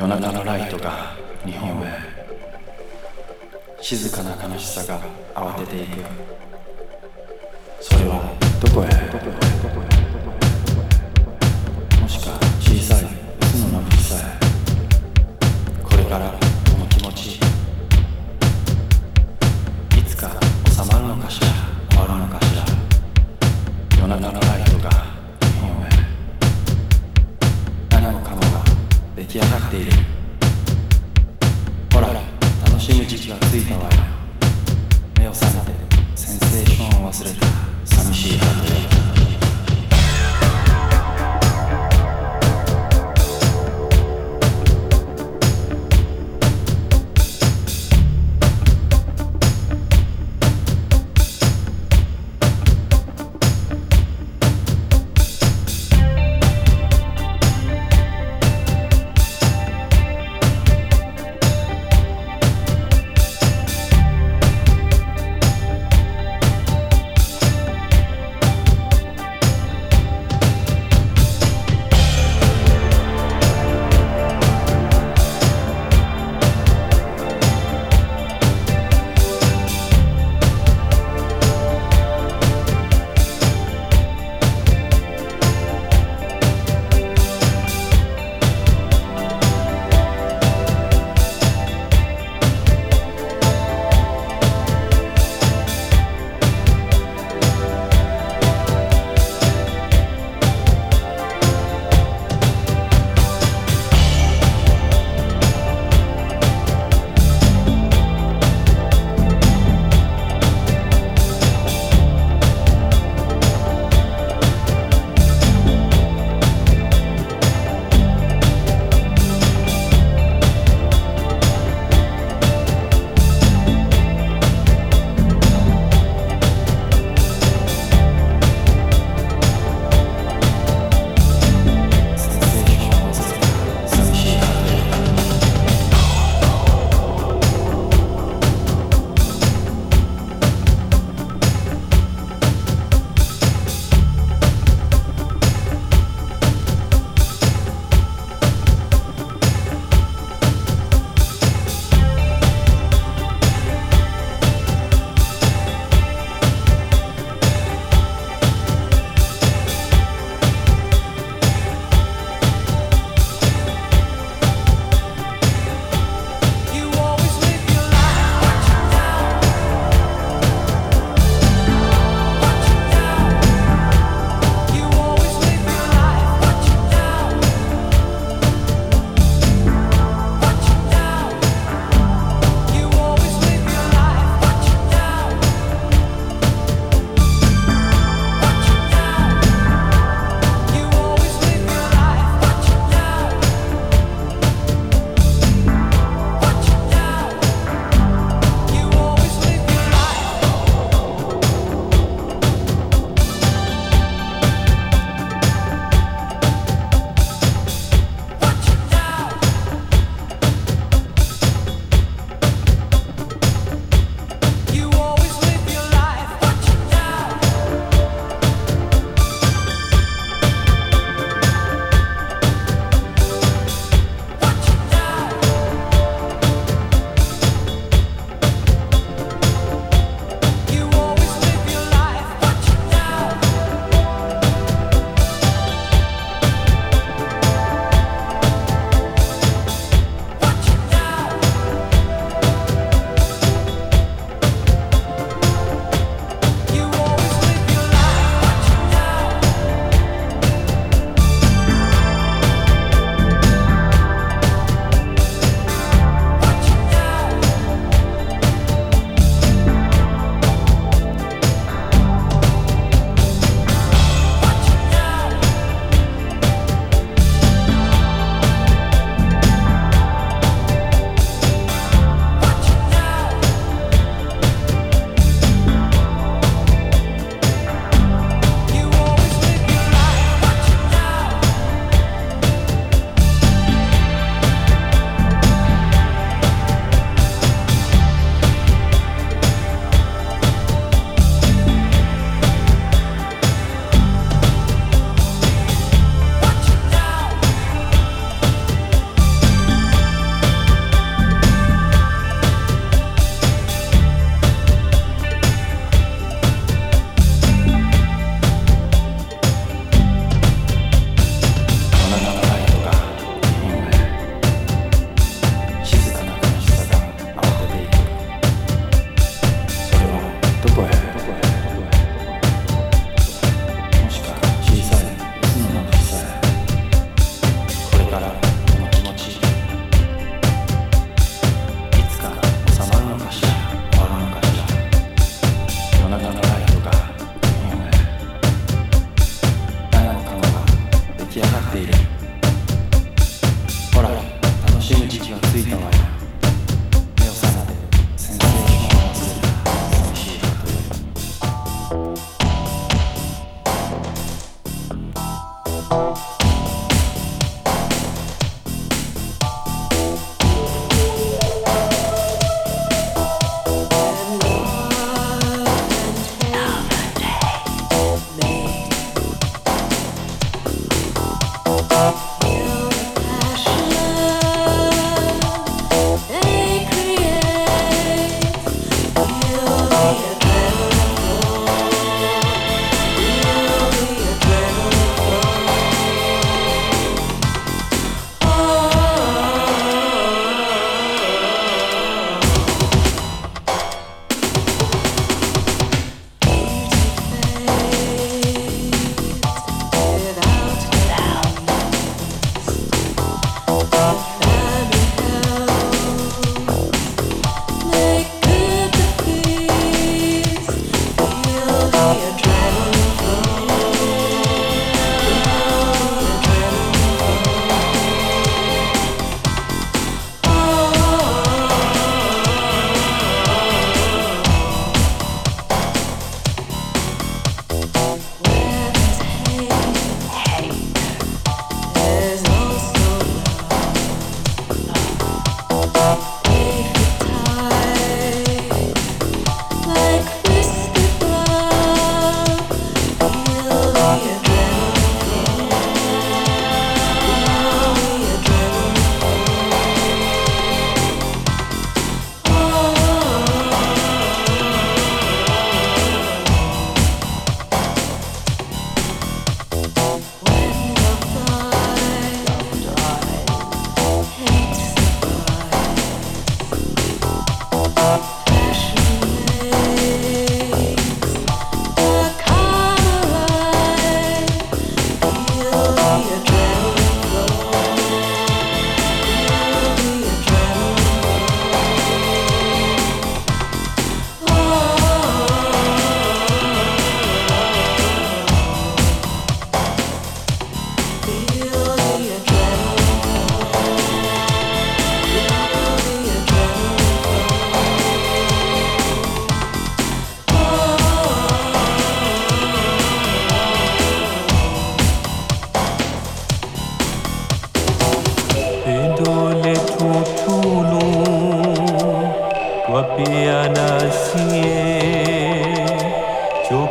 夜中のライトが日本へ。静かな悲しさが慌てていく。それはどこへ？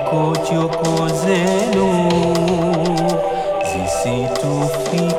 Chokochoko zenu zisitufikie,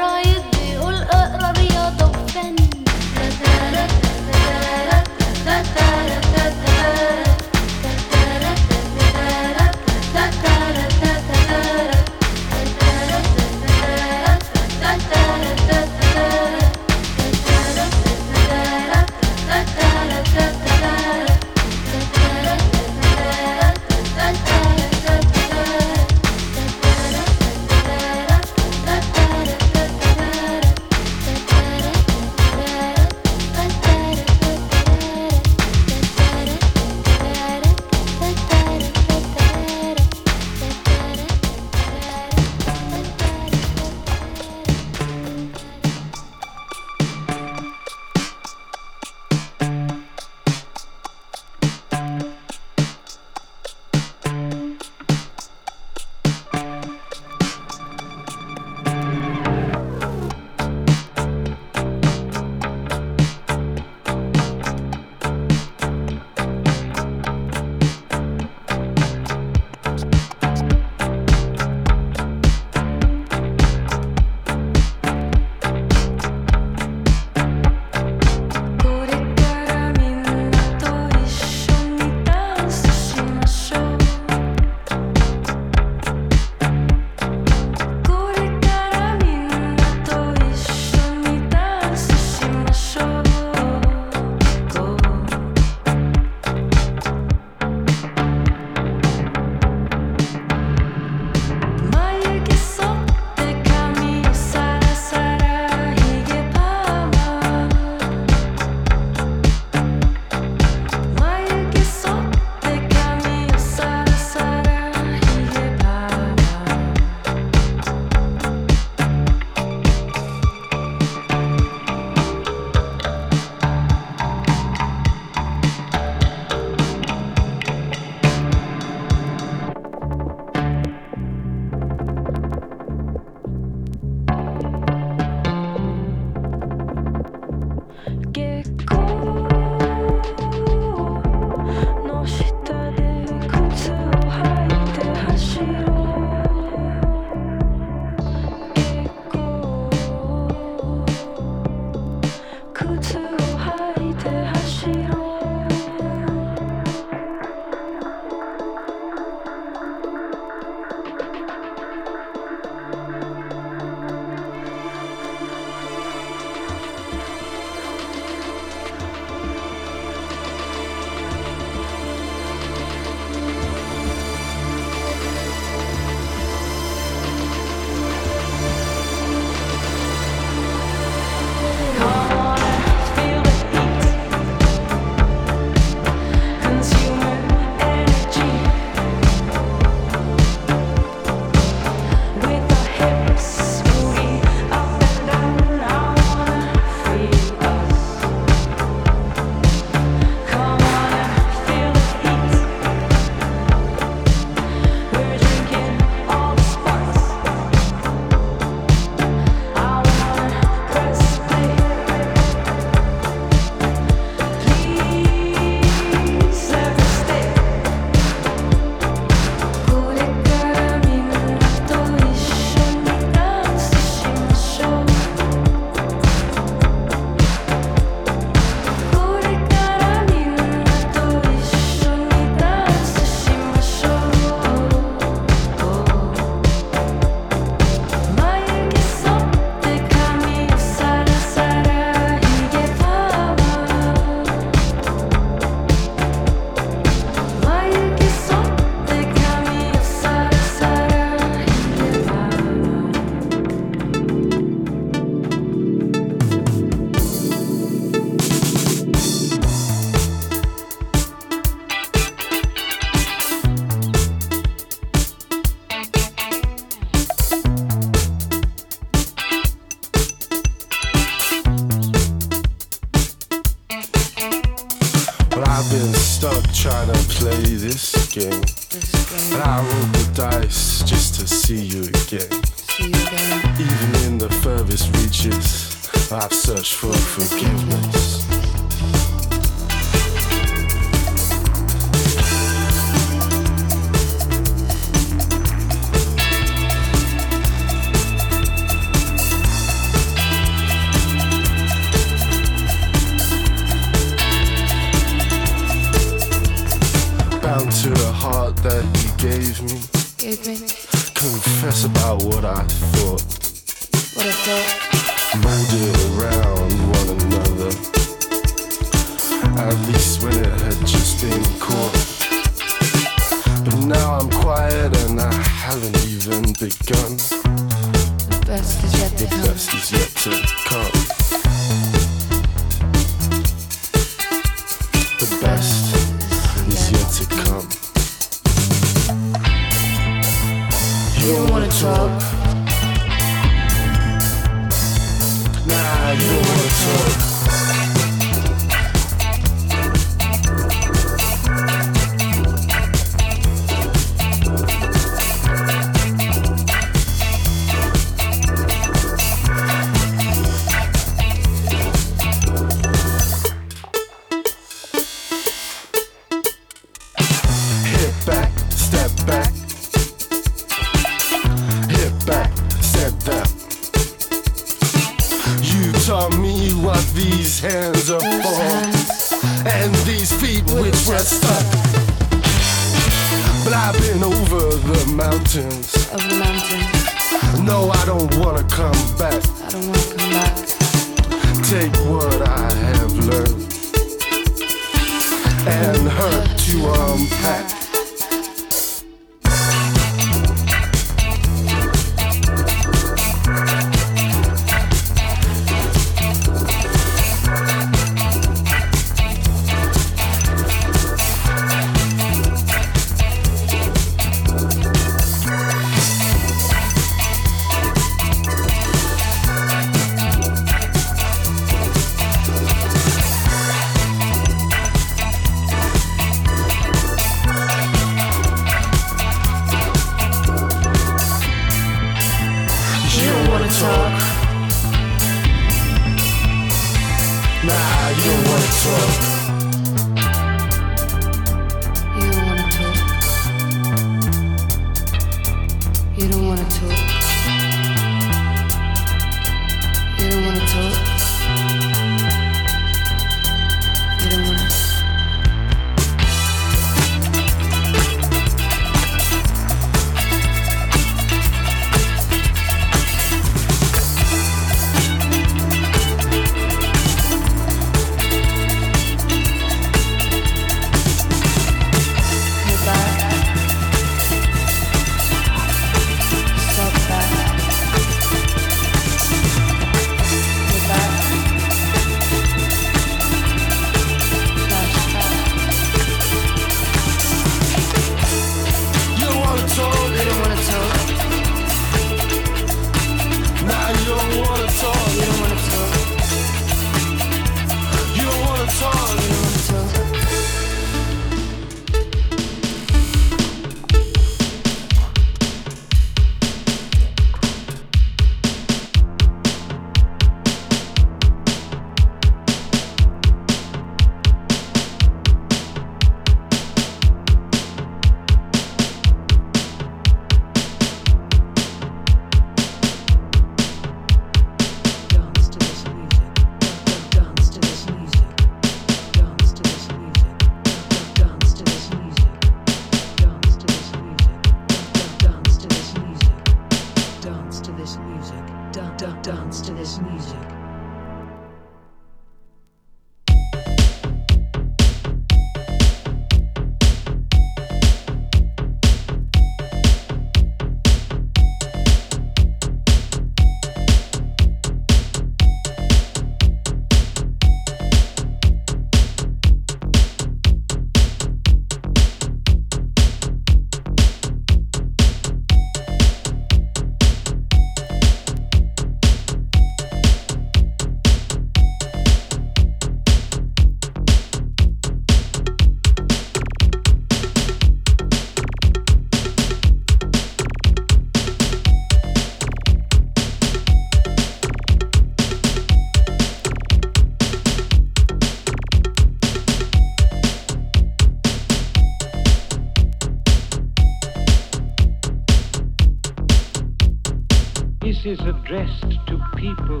addressed to people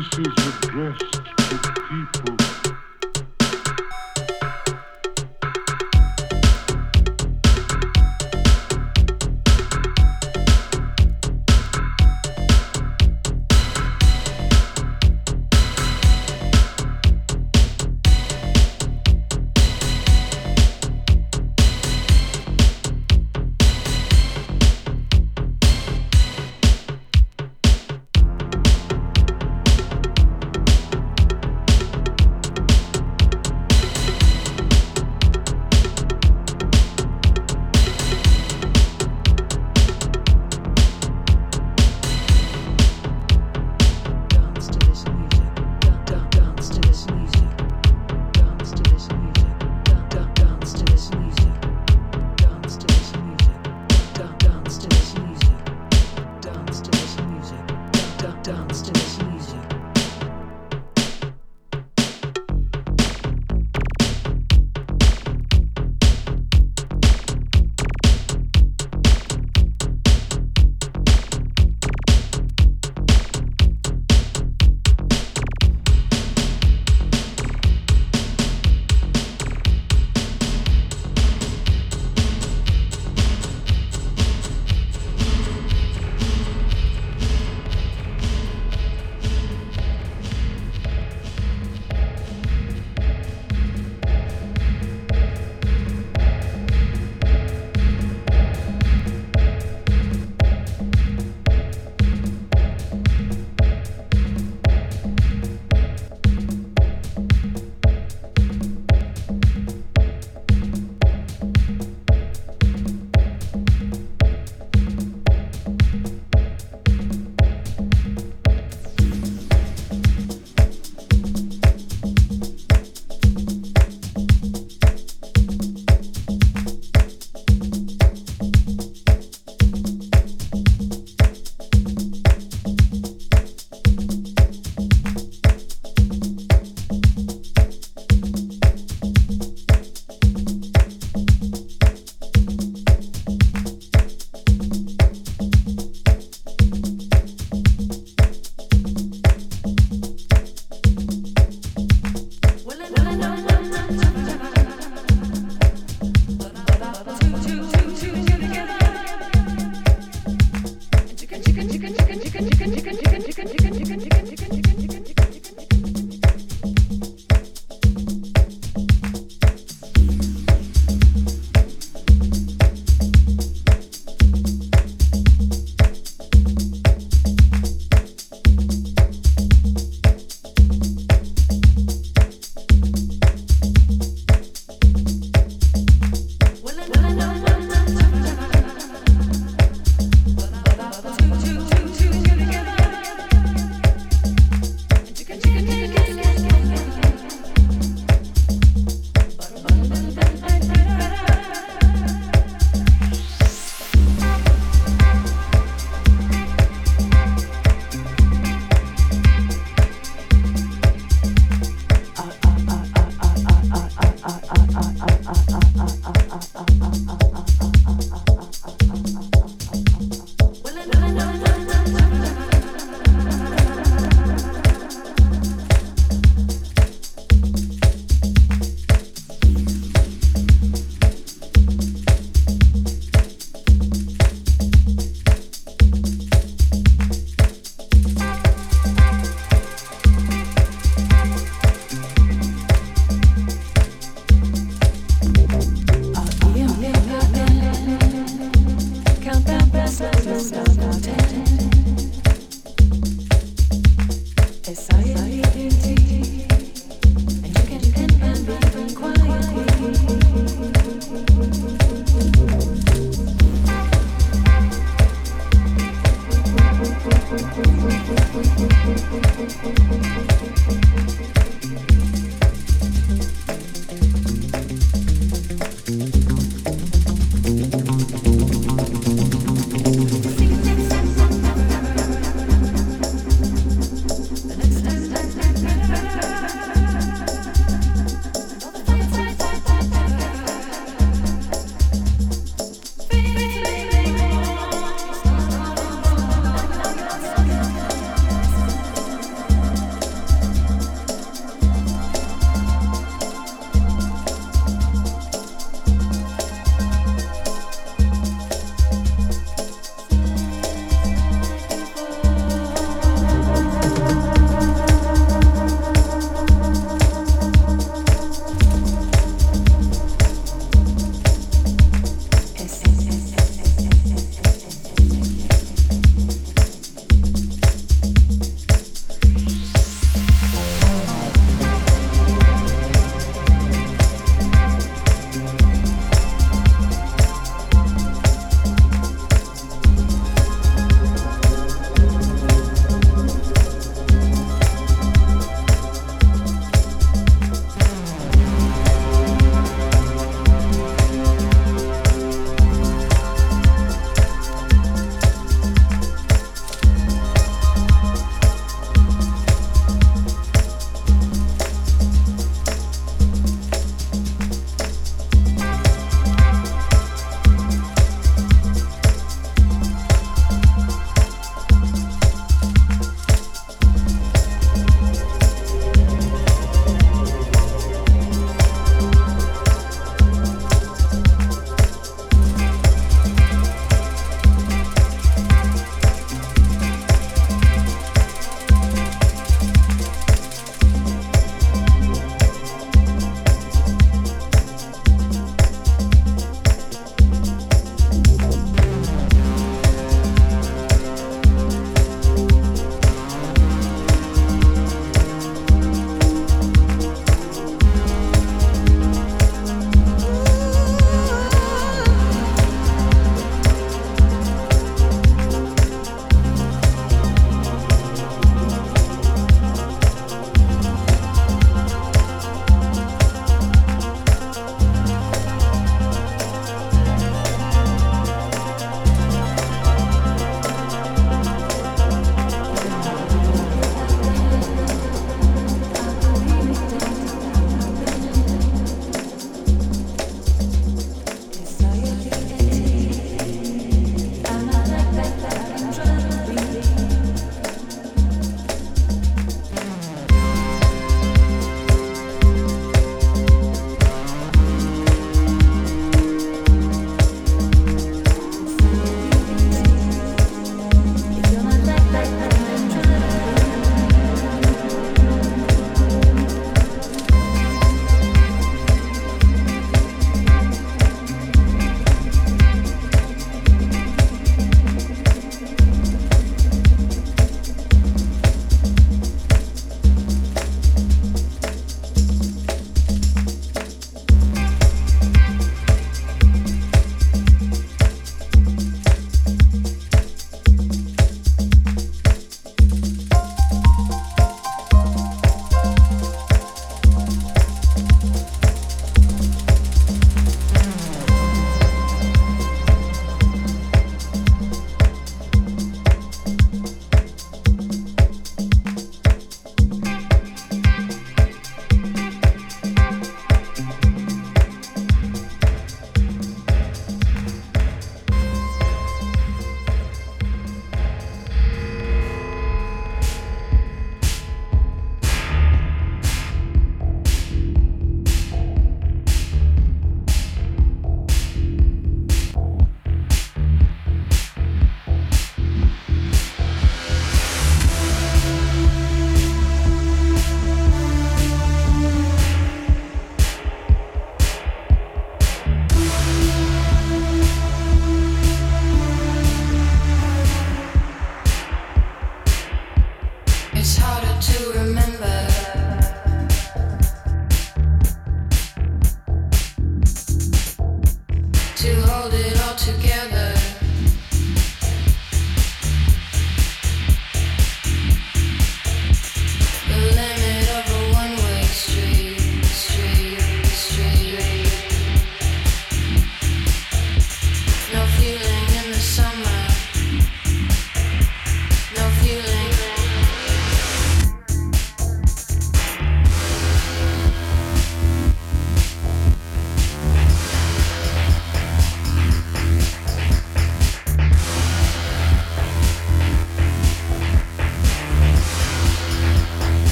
This is addressed to people.